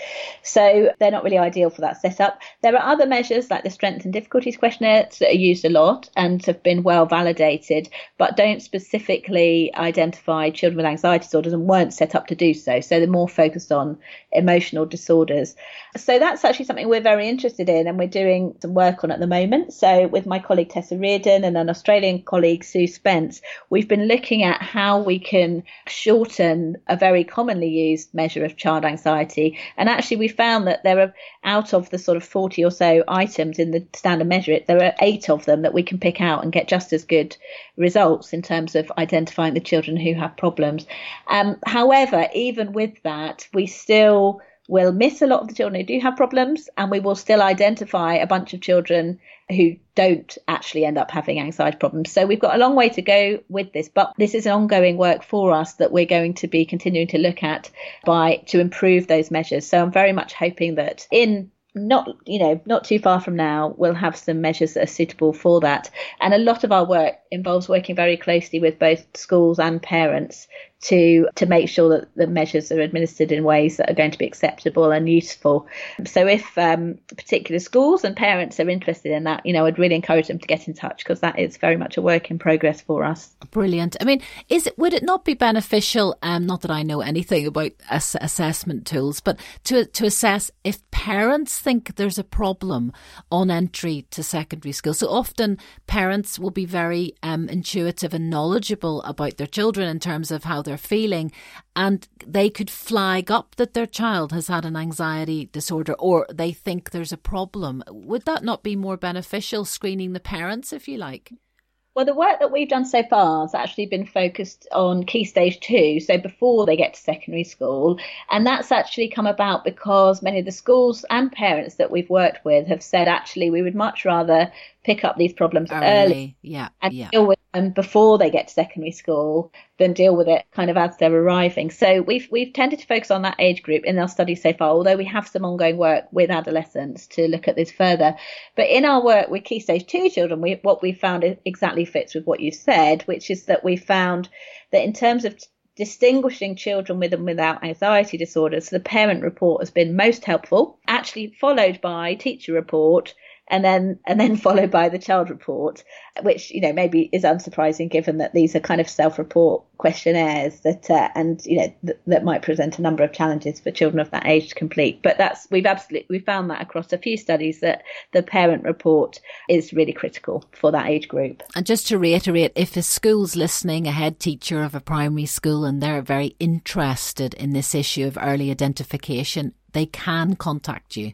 So they're not really ideal for that setup. There are other measures like the strength and difficulties questionnaire that are used a lot and have been well validated, but don't specifically identify children with anxiety disorders and weren't set up to do so. So they're more focused on emotional disorders. So that's actually something we're very interested interested in and we're doing some work on at the moment. So, with my colleague Tessa Reardon and an Australian colleague Sue Spence, we've been looking at how we can shorten a very commonly used measure of child anxiety. And actually, we found that there are out of the sort of 40 or so items in the standard measure, there are eight of them that we can pick out and get just as good results in terms of identifying the children who have problems. Um, however, even with that, we still will miss a lot of the children who do have problems, and we will still identify a bunch of children who don't actually end up having anxiety problems. So we've got a long way to go with this, but this is an ongoing work for us that we're going to be continuing to look at by to improve those measures. So I'm very much hoping that in not you know not too far from now we'll have some measures that are suitable for that and a lot of our work involves working very closely with both schools and parents to to make sure that the measures are administered in ways that are going to be acceptable and useful. So if um, particular schools and parents are interested in that, you know, I'd really encourage them to get in touch because that is very much a work in progress for us. Brilliant. I mean, is it would it not be beneficial? Um, not that I know anything about ass- assessment tools, but to to assess if parents think there's a problem on entry to secondary school. So often parents will be very um, intuitive and knowledgeable about their children in terms of how they're feeling, and they could flag up that their child has had an anxiety disorder or they think there's a problem. Would that not be more beneficial screening the parents, if you like? Well, the work that we've done so far has actually been focused on key stage two, so before they get to secondary school. And that's actually come about because many of the schools and parents that we've worked with have said, actually, we would much rather pick up these problems oh, early, early yeah, and yeah. deal with them before they get to secondary school than deal with it kind of as they're arriving. So we've we've tended to focus on that age group in our study so far, although we have some ongoing work with adolescents to look at this further. But in our work with key stage two children, we, what we found exactly fits with what you said, which is that we found that in terms of distinguishing children with and without anxiety disorders, the parent report has been most helpful, actually followed by teacher report and then and then followed by the child report, which you know maybe is unsurprising given that these are kind of self-report questionnaires that uh, and you know th- that might present a number of challenges for children of that age to complete. But that's we've absolutely we found that across a few studies that the parent report is really critical for that age group. And just to reiterate, if a school's listening, a head teacher of a primary school, and they're very interested in this issue of early identification, they can contact you.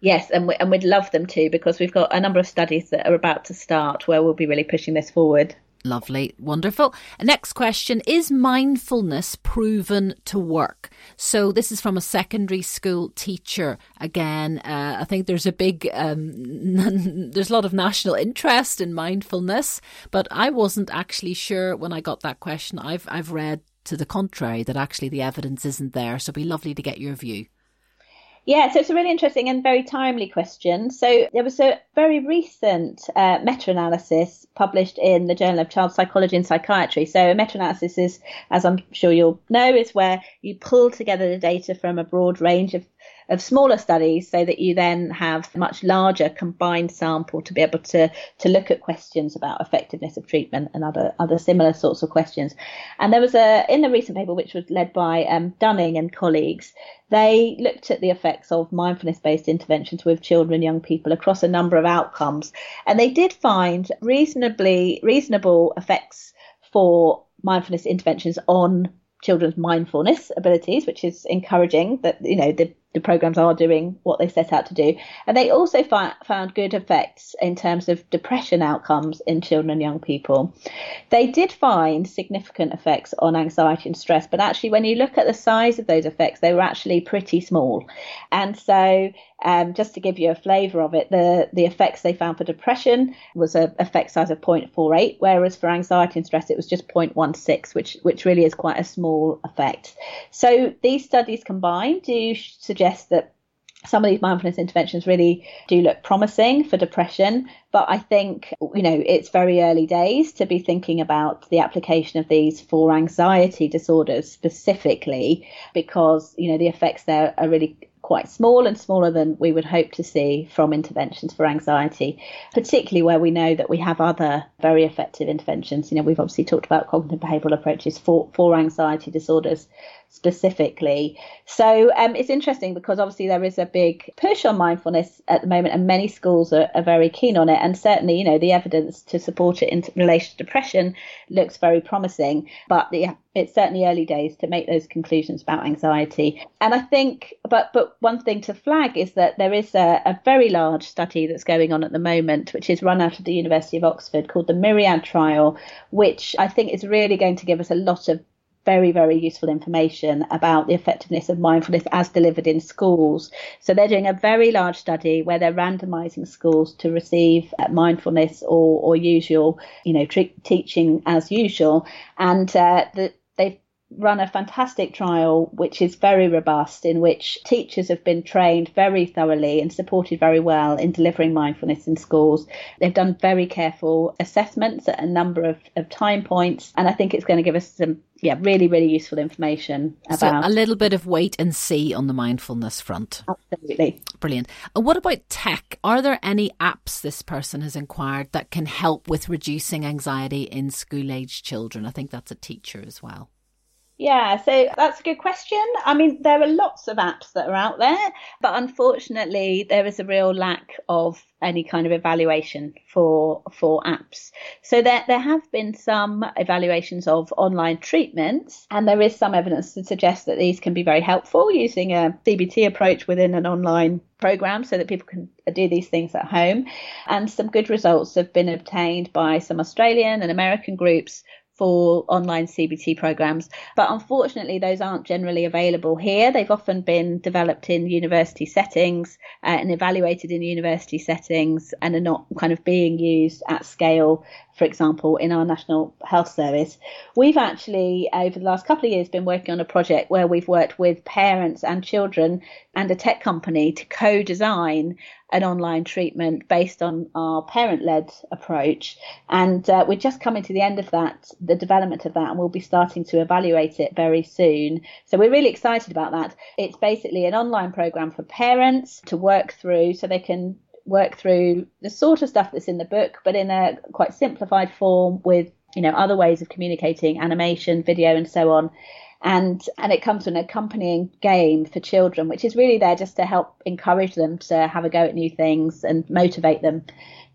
Yes, and, we, and we'd love them to because we've got a number of studies that are about to start where we'll be really pushing this forward. Lovely, wonderful. Next question Is mindfulness proven to work? So, this is from a secondary school teacher. Again, uh, I think there's a big, um, there's a lot of national interest in mindfulness, but I wasn't actually sure when I got that question. I've, I've read to the contrary, that actually the evidence isn't there. So, it'd be lovely to get your view. Yeah, so it's a really interesting and very timely question. So there was a very recent uh, meta-analysis published in the Journal of Child Psychology and Psychiatry. So a meta-analysis is, as I'm sure you'll know, is where you pull together the data from a broad range of of smaller studies so that you then have a much larger combined sample to be able to, to look at questions about effectiveness of treatment and other, other similar sorts of questions. And there was a, in the recent paper, which was led by um, Dunning and colleagues, they looked at the effects of mindfulness based interventions with children and young people across a number of outcomes. And they did find reasonably reasonable effects for mindfulness interventions on children's mindfulness abilities, which is encouraging that, you know, the the programs are doing what they set out to do. And they also fi- found good effects in terms of depression outcomes in children and young people. They did find significant effects on anxiety and stress, but actually, when you look at the size of those effects, they were actually pretty small. And so, um, just to give you a flavour of it, the, the effects they found for depression was a effect size of 0.48, whereas for anxiety and stress it was just 0.16, which which really is quite a small effect. So these studies combined do suggest suggest that some of these mindfulness interventions really do look promising for depression, but I think, you know, it's very early days to be thinking about the application of these for anxiety disorders specifically, because, you know, the effects there are really quite small and smaller than we would hope to see from interventions for anxiety, particularly where we know that we have other very effective interventions. You know, we've obviously talked about cognitive behavioural approaches for, for anxiety disorders specifically. So um, it's interesting because obviously there is a big push on mindfulness at the moment, and many schools are, are, very keen on it. And certainly, you know, the evidence to support it in relation to depression looks very promising. But yeah, it's certainly early days to make those conclusions about anxiety. And I think, but but one thing to flag is that there is a, a very large study that's going on at the moment, which is run out of the University of Oxford, called the Myriad Trial, which I think is really going to give us a lot of very, very useful information about the effectiveness of mindfulness as delivered in schools. So they're doing a very large study where they're randomizing schools to receive uh, mindfulness or, or usual, you know, tre- teaching as usual. And uh, the, run a fantastic trial which is very robust in which teachers have been trained very thoroughly and supported very well in delivering mindfulness in schools. They've done very careful assessments at a number of, of time points and i think it's going to give us some yeah really really useful information about so a little bit of wait and see on the mindfulness front. Absolutely. Brilliant. And what about tech? Are there any apps this person has inquired that can help with reducing anxiety in school age children? I think that's a teacher as well yeah, so that's a good question. I mean, there are lots of apps that are out there, but unfortunately, there is a real lack of any kind of evaluation for for apps. So there there have been some evaluations of online treatments, and there is some evidence to suggest that these can be very helpful using a CBT approach within an online program so that people can do these things at home. And some good results have been obtained by some Australian and American groups for online CBT programs. But unfortunately, those aren't generally available here. They've often been developed in university settings uh, and evaluated in university settings and are not kind of being used at scale for example, in our National Health Service. We've actually, over the last couple of years, been working on a project where we've worked with parents and children and a tech company to co design an online treatment based on our parent led approach. And uh, we're just coming to the end of that, the development of that, and we'll be starting to evaluate it very soon. So we're really excited about that. It's basically an online program for parents to work through so they can work through the sort of stuff that's in the book, but in a quite simplified form with you know other ways of communicating, animation, video, and so on. And and it comes with an accompanying game for children, which is really there just to help encourage them to have a go at new things and motivate them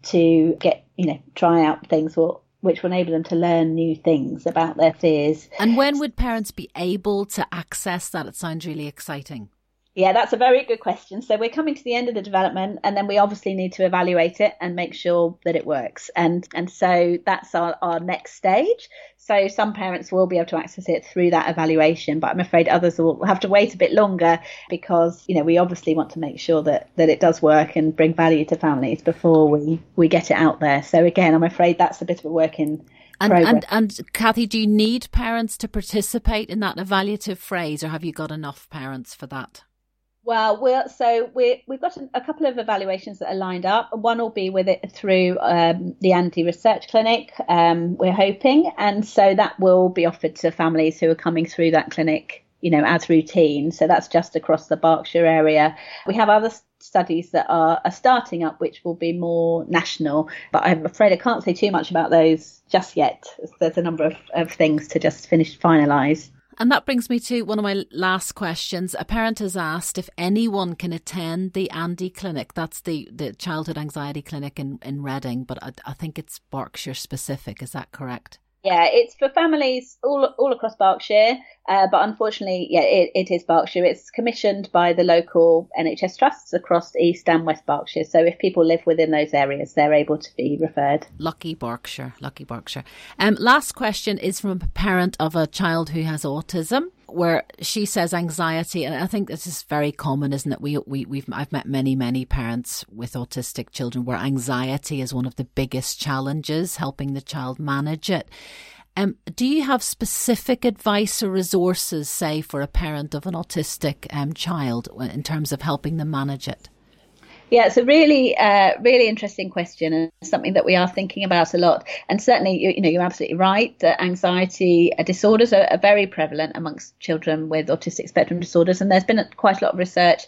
to get you know try out things or which will enable them to learn new things about their fears. And when would parents be able to access that? It sounds really exciting. Yeah, that's a very good question. So we're coming to the end of the development and then we obviously need to evaluate it and make sure that it works. And and so that's our, our next stage. So some parents will be able to access it through that evaluation, but I'm afraid others will have to wait a bit longer because, you know, we obviously want to make sure that, that it does work and bring value to families before we, we get it out there. So again, I'm afraid that's a bit of a work in and, and, and Cathy, do you need parents to participate in that evaluative phase, or have you got enough parents for that? Well, we're, so we we've got a couple of evaluations that are lined up. One will be with it through um, the AnDY Research Clinic, um, we're hoping. And so that will be offered to families who are coming through that clinic, you know, as routine. So that's just across the Berkshire area. We have other studies that are, are starting up, which will be more national. But I'm afraid I can't say too much about those just yet. There's a number of, of things to just finish finalise. And that brings me to one of my last questions. A parent has asked if anyone can attend the AnDY Clinic. That's the, the childhood anxiety clinic in, in Reading, but I, I think it's Berkshire specific. Is that correct? Yeah, it's for families all all across Berkshire, uh, but unfortunately, yeah, it, it is Berkshire. It's commissioned by the local NHS trusts across East and West Berkshire. So if people live within those areas, they're able to be referred. Lucky Berkshire, lucky Berkshire. Um, last question is from a parent of a child who has autism where she says anxiety, and I think this is very common, isn't it? We we we've I've met many many parents with autistic children where anxiety is one of the biggest challenges, helping the child manage it. Um, do you have specific advice or resources, say, for a parent of an autistic um, child in terms of helping them manage it? Yeah, it's a really, uh, really interesting question and something that we are thinking about a lot. And certainly, you, you know, you're absolutely right that anxiety uh, disorders are, are, very prevalent amongst children with autistic spectrum disorders. And there's been quite a lot of research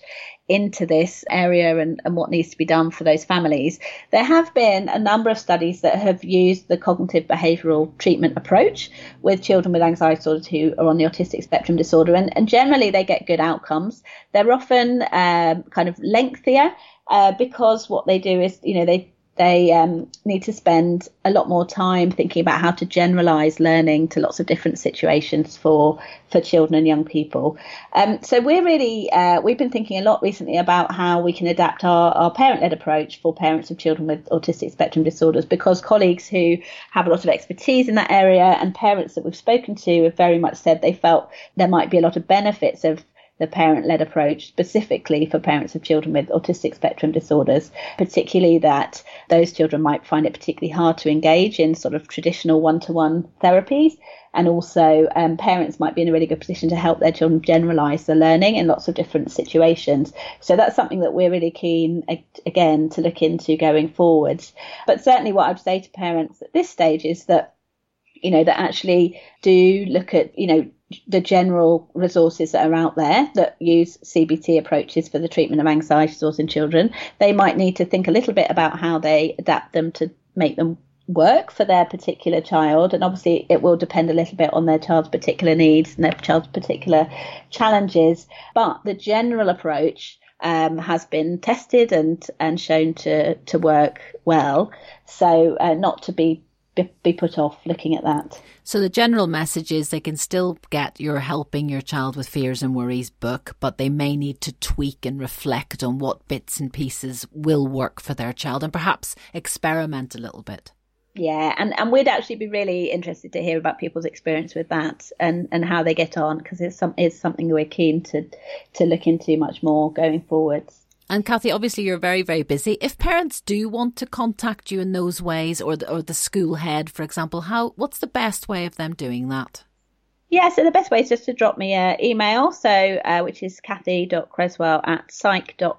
into this area and, and what needs to be done for those families. There have been a number of studies that have used the cognitive behavioural treatment approach with children with anxiety disorders who are on the autistic spectrum disorder. And, and generally, they get good outcomes. They're often um, kind of lengthier uh, because what they do is, you know, they they um, need to spend a lot more time thinking about how to generalize learning to lots of different situations for for children and young people. Um, so we're really uh, we've been thinking a lot recently about how we can adapt our, our parent-led approach for parents of children with autistic spectrum disorders because colleagues who have a lot of expertise in that area and parents that we've spoken to have very much said they felt there might be a lot of benefits of the parent led approach specifically for parents of children with autistic spectrum disorders, particularly that those children might find it particularly hard to engage in sort of traditional one to one therapies. And also, um, parents might be in a really good position to help their children generalize the learning in lots of different situations. So that's something that we're really keen, again, to look into going forwards. But certainly, what I'd say to parents at this stage is that you know, that actually do look at, you know, the general resources that are out there that use CBT approaches for the treatment of anxiety disorders in children. They might need to think a little bit about how they adapt them to make them work for their particular child. And obviously, it will depend a little bit on their child's particular needs and their child's particular challenges. But the general approach um, has been tested and, and shown to, to work well. So, uh, not to be be put off looking at that. So the general message is they can still get your helping your child with fears and worries book, but they may need to tweak and reflect on what bits and pieces will work for their child and perhaps experiment a little bit. Yeah, and, and we'd actually be really interested to hear about people's experience with that and, and how they get on because it's some it's something we're keen to to look into much more going forwards. And Cathy, obviously you're very, very busy. If parents do want to contact you in those ways, or the, or the school head, for example, how what's the best way of them doing that? Yeah, so the best way is just to drop me an email, so uh, which is cathy.creswell at psych.ox.ac.uk.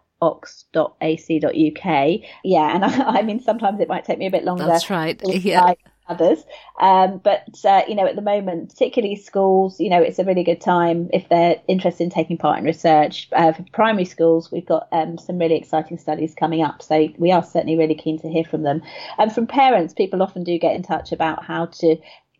Yeah, and I, I, mean sometimes it might take me a bit longer. That's right. Yeah others. Um, but uh, you know, at the moment, particularly schools, you know, it's a really good time if they're interested in taking part in research. Uh, for primary schools, we've got um, some really exciting studies coming up, so we are certainly really keen to hear from them. And from parents, people often do get in touch about how to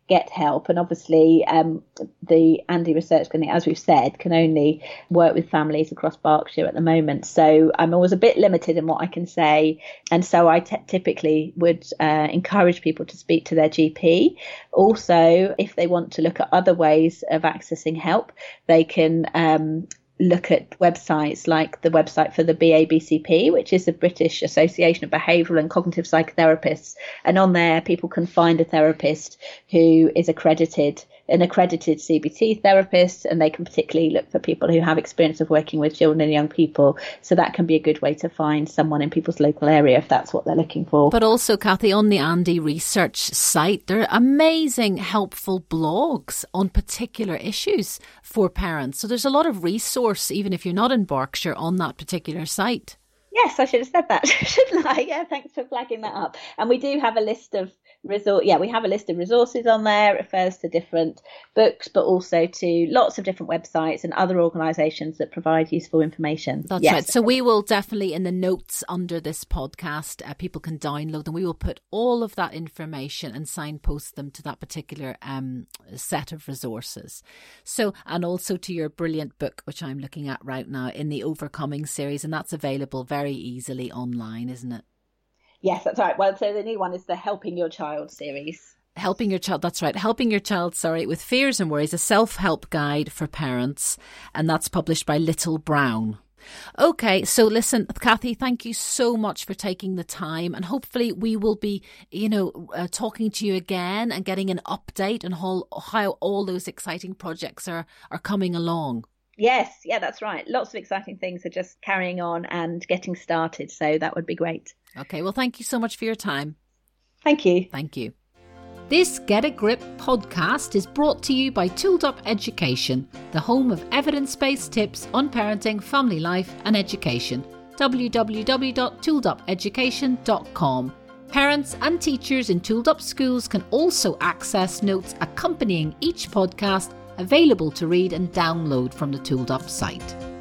get help. And obviously, um, the AnDY Research Clinic, as we've said, can only work with families across Berkshire at the moment. So I'm always a bit limited in what I can say. And so I t- typically would uh, encourage people to speak to their GP. Also, if they want to look at other ways of accessing help, they can um, look at websites like the website for the BABCP, which is the British Association of Behavioural and Cognitive Psychotherapists. And on there, people can find a therapist who is accredited an accredited CBT therapist, and they can particularly look for people who have experience of working with children and young people. So that can be a good way to find someone in people's local area if that's what they're looking for. But also, Cathy, on the AnDY Research site, there are amazing, helpful blogs on particular issues for parents. So there's a lot of resource, even if you're not in Berkshire, on that particular site. Yes, I should have said that, shouldn't I? Yeah, thanks for flagging that up. And we do have a list of resource yeah we have a list of resources on there. It refers to different books but also to lots of different websites and other organizations that provide useful information. That's yes. right. So we will definitely in the notes under this podcast uh, people can download them. We will put all of that information and signpost them to that particular um, set of resources. So and also to your brilliant book which i'm looking at right now in the overcoming series and that's available very easily online isn't it Yes, that's right. Well, so the new one is the Helping Your Child series. Helping Your Child, that's right. Helping Your Child, sorry, with Fears and Worries, a self help guide for parents. And that's published by Little Brown. Okay, so listen, Cathy, thank you so much for taking the time, and hopefully we will be, you know, uh, talking to you again and getting an update on how, how all those exciting projects are are coming along. Yes, yeah, that's right. Lots of exciting things are just carrying on and getting started, so that would be great. Okay, well, thank you so much for your time. Thank you. Thank you. This Get a Grip podcast is brought to you by Tooled Up Education, the home of evidence based tips on parenting, family life, and education. www.tooledupeducation.com. Parents and teachers in Tooled Up schools can also access notes accompanying each podcast available to read and download from the Tooled Up site.